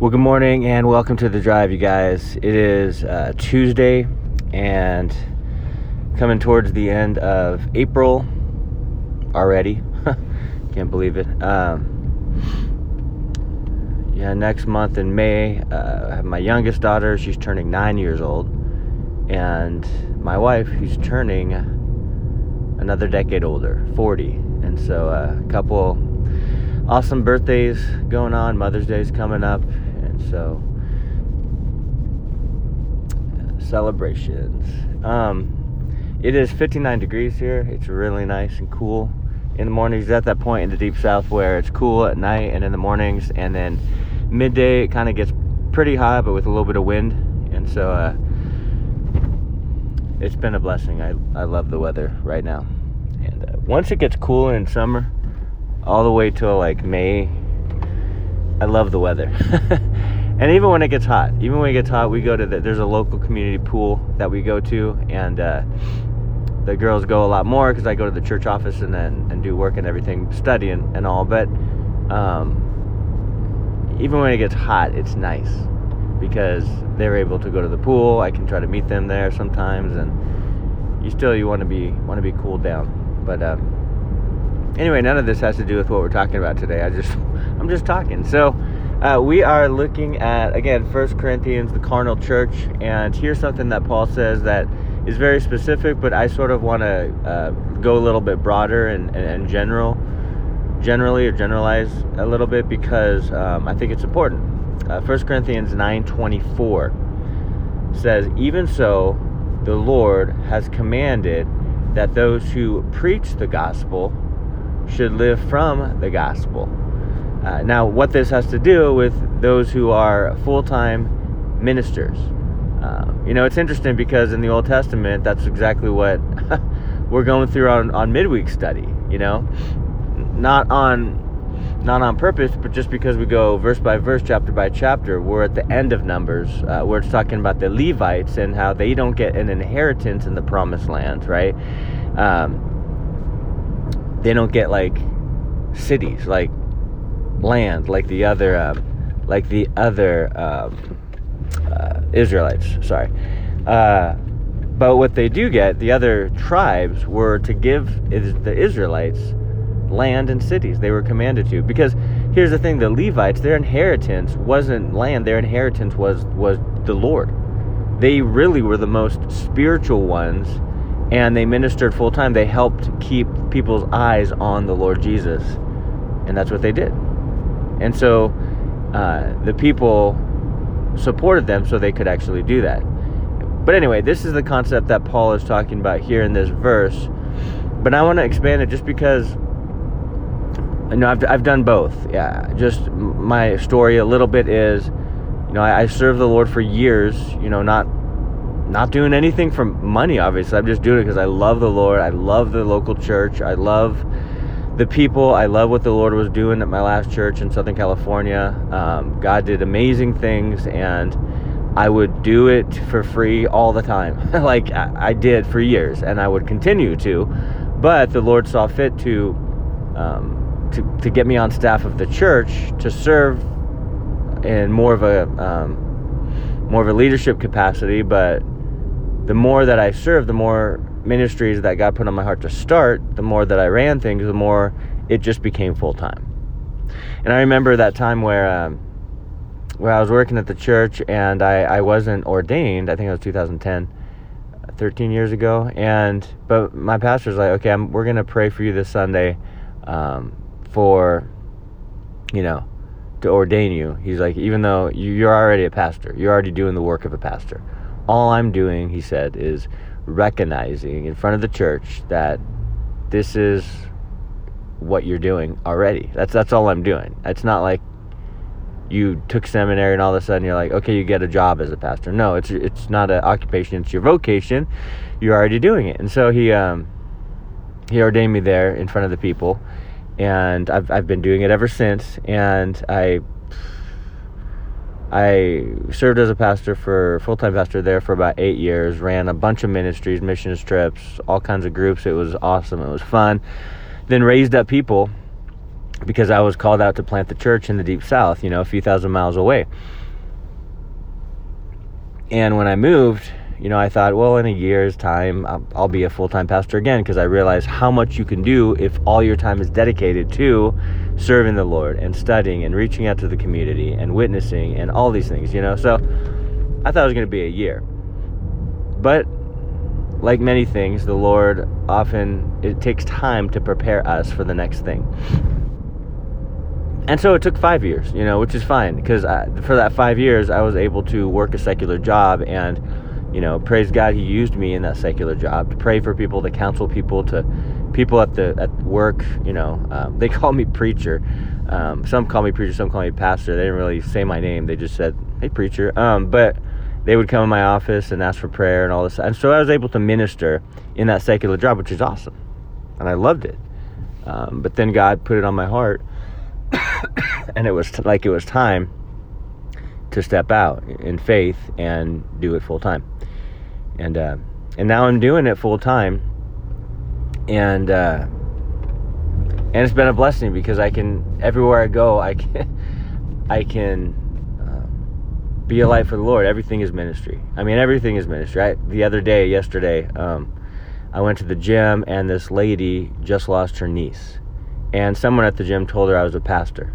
Well, good morning and welcome to the drive, you guys. It is uh, Tuesday and coming towards the end of April already. Can't believe it. Um, yeah, next month in May, uh, I have my youngest daughter. She's turning nine years old, and my wife, who's turning another decade older, 40. And so, uh, a couple awesome birthdays going on. Mother's Day's coming up, so celebrations. Um, it is 59 degrees here. It's really nice and cool in the mornings. It's At that point in the deep south where it's cool at night and in the mornings, and then midday it kind of gets pretty hot, but with a little bit of wind, and so uh, it's been a blessing. I I love the weather right now, and uh, once it gets cooler in summer, all the way till like May, I love the weather. and even when it gets hot, even when it gets hot, we go to the, there's a local community pool that we go to, and uh, the girls go a lot more because I go to the church office and then and do work and everything, study and, and all. But um, even when it gets hot, it's nice because they're able to go to the pool. I can try to meet them there sometimes, and you still you want to be want to be cooled down. But um, anyway, none of this has to do with what we're talking about today. I just I'm just talking. So. Uh, we are looking at again First Corinthians, the carnal church, and here's something that Paul says that is very specific, but I sort of want to uh, go a little bit broader and, and, and, general, generally or generalize a little bit because um, I think it's important. Uh, 1 Corinthians 9:24 says, "Even so, the Lord has commanded that those who preach the gospel should live from the gospel." Uh, now, what this has to do with those who are full-time ministers. Um, you know, it's interesting because in the Old Testament, that's exactly what we're going through on, on midweek study. You know, not on not on purpose, but just because we go verse by verse, chapter by chapter. We're at the end of Numbers, uh, where it's talking about the Levites and how they don't get an inheritance in the Promised Land, right? Um, they don't get like cities, like land, like the other, um, like the other. Um, uh, Israelites. Sorry. Uh, but what they do get, the other tribes were to give the Israelites land and cities. They were commanded to. Because here's the thing: the Levites, their inheritance wasn't land. Their inheritance was was the Lord. They really were the most spiritual ones, and they ministered full time. They helped keep people's eyes on the Lord Jesus, and that's what they did. And so, uh, the people supported them so they could actually do that. But anyway, this is the concept that Paul is talking about here in this verse. But I want to expand it just because you know I've, I've done both. Yeah, just my story a little bit is, you know, I, I served the Lord for years. You know, not not doing anything for money. Obviously, I'm just doing it because I love the Lord. I love the local church. I love the people. I love what the Lord was doing at my last church in Southern California. Um, God did amazing things, and I would do it for free all the time, like I, I, did for years, and I would continue to. But the Lord saw fit to, um, to to get me on staff of the church to serve in more of a um, more of a leadership capacity. But the more that I served, the more ministries that God put on my heart to start, the more that I ran things, the more it just became full time. And I remember that time where um, where I was working at the church and I, I wasn't ordained. I think it was 2010, 13 years ago. And but my pastor's like, okay, I'm, we're gonna pray for you this Sunday um, for you know to ordain you. He's like, even though you, you're already a pastor, you're already doing the work of a pastor. All I'm doing, he said, is recognizing in front of the church that this is what you're doing already. That's that's all I'm doing. It's not like you took seminary and all of a sudden you're like, okay, you get a job as a pastor. No, it's it's not an occupation. It's your vocation. You're already doing it. And so he um, he ordained me there in front of the people, and I've I've been doing it ever since. And I I served as a pastor for full time pastor there for about eight years. Ran a bunch of ministries, missions trips, all kinds of groups. It was awesome. It was fun. Then raised up people because I was called out to plant the church in the deep south, you know, a few thousand miles away. And when I moved, you know, I thought, well, in a year's time, I'll, I'll be a full time pastor again because I realized how much you can do if all your time is dedicated to serving the Lord and studying and reaching out to the community and witnessing and all these things, you know. So I thought it was going to be a year. But like many things, the Lord often, it takes time to prepare us for the next thing. And so it took five years, you know, which is fine because for that five years, I was able to work a secular job and you know, praise God, He used me in that secular job to pray for people, to counsel people, to people at the at work. You know, um, they call me preacher. Um, some call me preacher, some call me pastor. They didn't really say my name. They just said, "Hey, preacher." Um, but they would come in my office and ask for prayer and all this. And so I was able to minister in that secular job, which is awesome, and I loved it. Um, but then God put it on my heart, and it was t- like it was time to step out in faith and do it full time. And uh, and now I'm doing it full time, and uh, and it's been a blessing because I can everywhere I go I can I can uh, be a light for the Lord. Everything is ministry. I mean everything is ministry. I, the other day, yesterday, um, I went to the gym and this lady just lost her niece, and someone at the gym told her I was a pastor.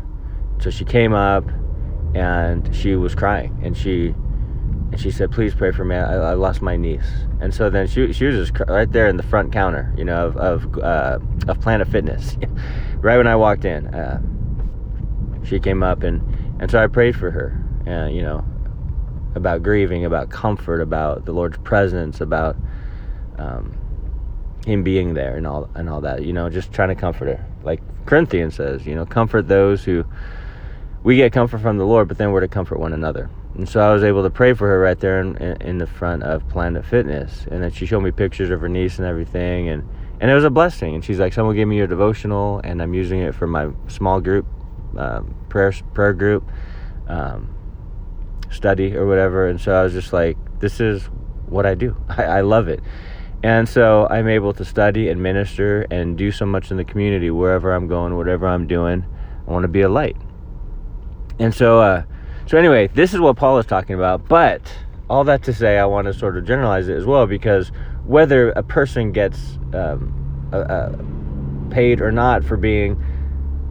So she came up and she was crying and she and she said please pray for me. I, I lost my niece. And so then she, she was just right there in the front counter you know of of, uh, of planet fitness. Right when i walked in uh, she came up and and so i prayed for her and uh, you know about grieving about comfort about the lord's presence about um, him being there and all and all that you know just trying to comfort her. Like corinthians says you know comfort those who we get comfort from the Lord, but then we're to comfort one another. And so I was able to pray for her right there in, in the front of Planet Fitness. And then she showed me pictures of her niece and everything. And, and it was a blessing. And she's like, someone gave me your devotional, and I'm using it for my small group, um, prayer, prayer group, um, study or whatever. And so I was just like, this is what I do. I, I love it. And so I'm able to study and minister and do so much in the community wherever I'm going, whatever I'm doing. I want to be a light. And so, uh, so anyway, this is what Paul is talking about. But all that to say, I want to sort of generalize it as well because whether a person gets um, uh, uh, paid or not for being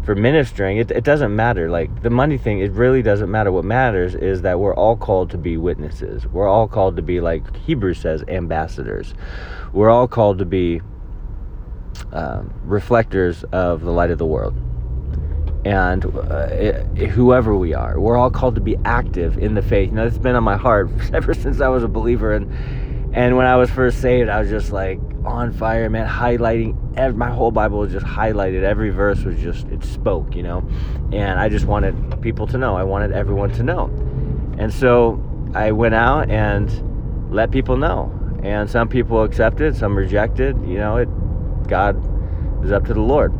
for ministering, it, it doesn't matter. Like the money thing, it really doesn't matter. What matters is that we're all called to be witnesses. We're all called to be, like Hebrews says, ambassadors. We're all called to be um, reflectors of the light of the world and uh, it, whoever we are. We're all called to be active in the faith. Now, it's been on my heart ever since I was a believer, and and when I was first saved, I was just like on fire, man, highlighting. Every, my whole Bible was just highlighted. Every verse was just it spoke, you know, and I just wanted people to know. I wanted everyone to know, and so I went out and let people know. And some people accepted, some rejected. You know, it God is up to the Lord.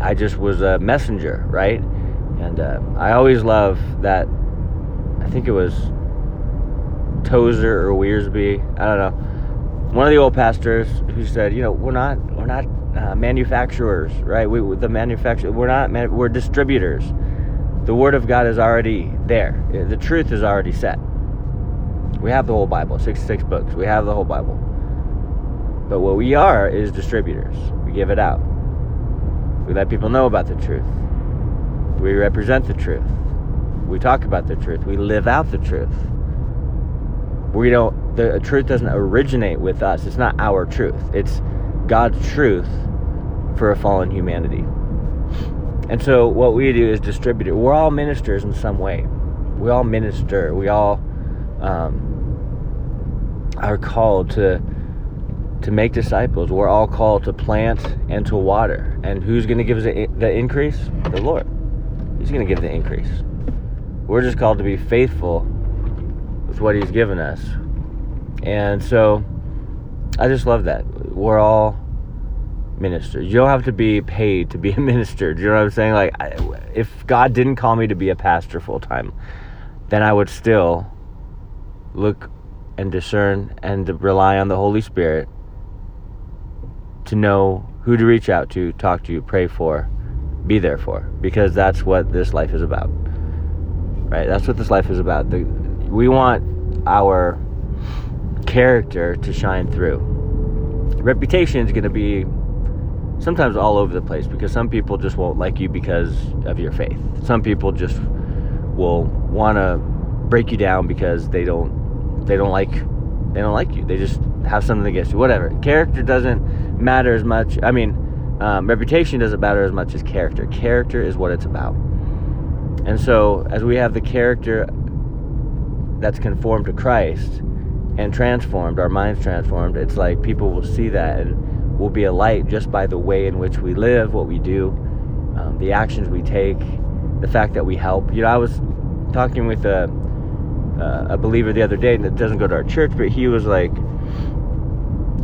I just was a messenger, right? And uh, I always love that. I think it was Tozer or Wiersbe. I don't know. One of the old pastors who said, you know, we're not we're not uh, manufacturers, right? We the manufacturer we're not we're distributors. The word of God is already there. The truth is already set. We have the whole Bible, 66 books. We have the whole Bible. But what we are is distributors. We give it out. We let people know about the truth. We represent the truth. We talk about the truth. We live out the truth. We don't, the truth doesn't originate with us. It's not our truth. It's God's truth for a fallen humanity. And so what we do is distribute it. We're all ministers in some way. We all minister. We all um, are called to to make disciples. We're all called to plant and to water. And who's going to give us the increase? The Lord. He's going to give the increase. We're just called to be faithful with what He's given us. And so I just love that. We're all ministers. You don't have to be paid to be a minister. Do you know what I'm saying? Like, if God didn't call me to be a pastor full time, then I would still look and discern and rely on the Holy Spirit to know who to reach out to, talk to, pray for, be there for because that's what this life is about. Right? That's what this life is about. The, we want our character to shine through. Reputation is going to be sometimes all over the place because some people just won't like you because of your faith. Some people just will want to break you down because they don't they don't like they don't like you. They just have something against you. Whatever. Character doesn't matter as much. I mean, um, reputation doesn't matter as much as character. Character is what it's about. And so, as we have the character that's conformed to Christ and transformed, our minds transformed, it's like people will see that and will be a light just by the way in which we live, what we do, um, the actions we take, the fact that we help. You know, I was talking with a, uh, a believer the other day that doesn't go to our church, but he was like,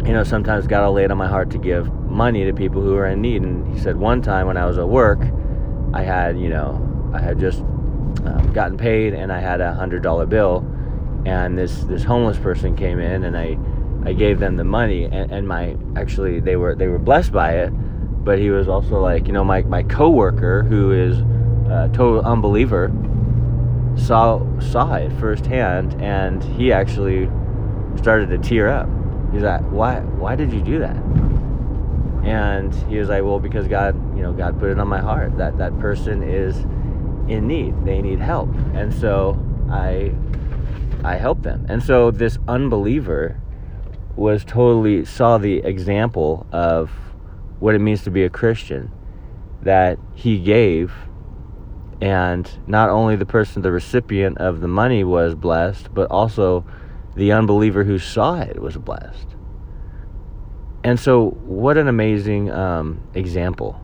you know, sometimes God will lay it on my heart to give money to people who are in need. And he said, one time when I was at work, I had, you know, I had just um, gotten paid and I had a hundred dollar bill, and this this homeless person came in and I I gave them the money. And, and my actually they were they were blessed by it, but he was also like, you know, my my coworker who is a total unbeliever saw saw it firsthand and he actually started to tear up He's like, why, why did you do that? And he was like, well, because God, you know, God put it on my heart that that person is in need. They need help. And so I, I helped them. And so this unbeliever was totally saw the example of what it means to be a Christian that he gave and not only the person the recipient of the money was blessed but also the unbeliever who saw it was blessed. And so, what an amazing um, example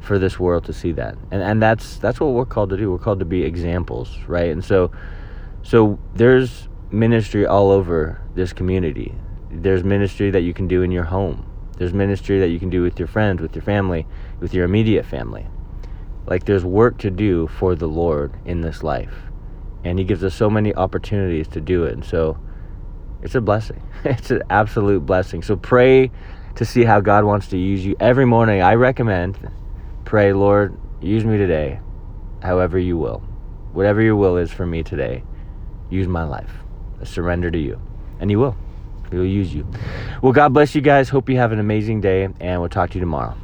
for this world to see that, and and that's that's what we're called to do. We're called to be examples, right? And so, so there's ministry all over this community. There's ministry that you can do in your home. There's ministry that you can do with your friends, with your family, with your immediate family. Like there's work to do for the Lord in this life. And he gives us so many opportunities to do it. And so it's a blessing. It's an absolute blessing. So pray to see how god wants to use you. Every morning i recommend pray lord use me today however you will. Whatever your will is for me today use my life. I surrender to you. And he will. He will use you. Well god bless you guys. Hope you have an amazing day and we'll talk to you tomorrow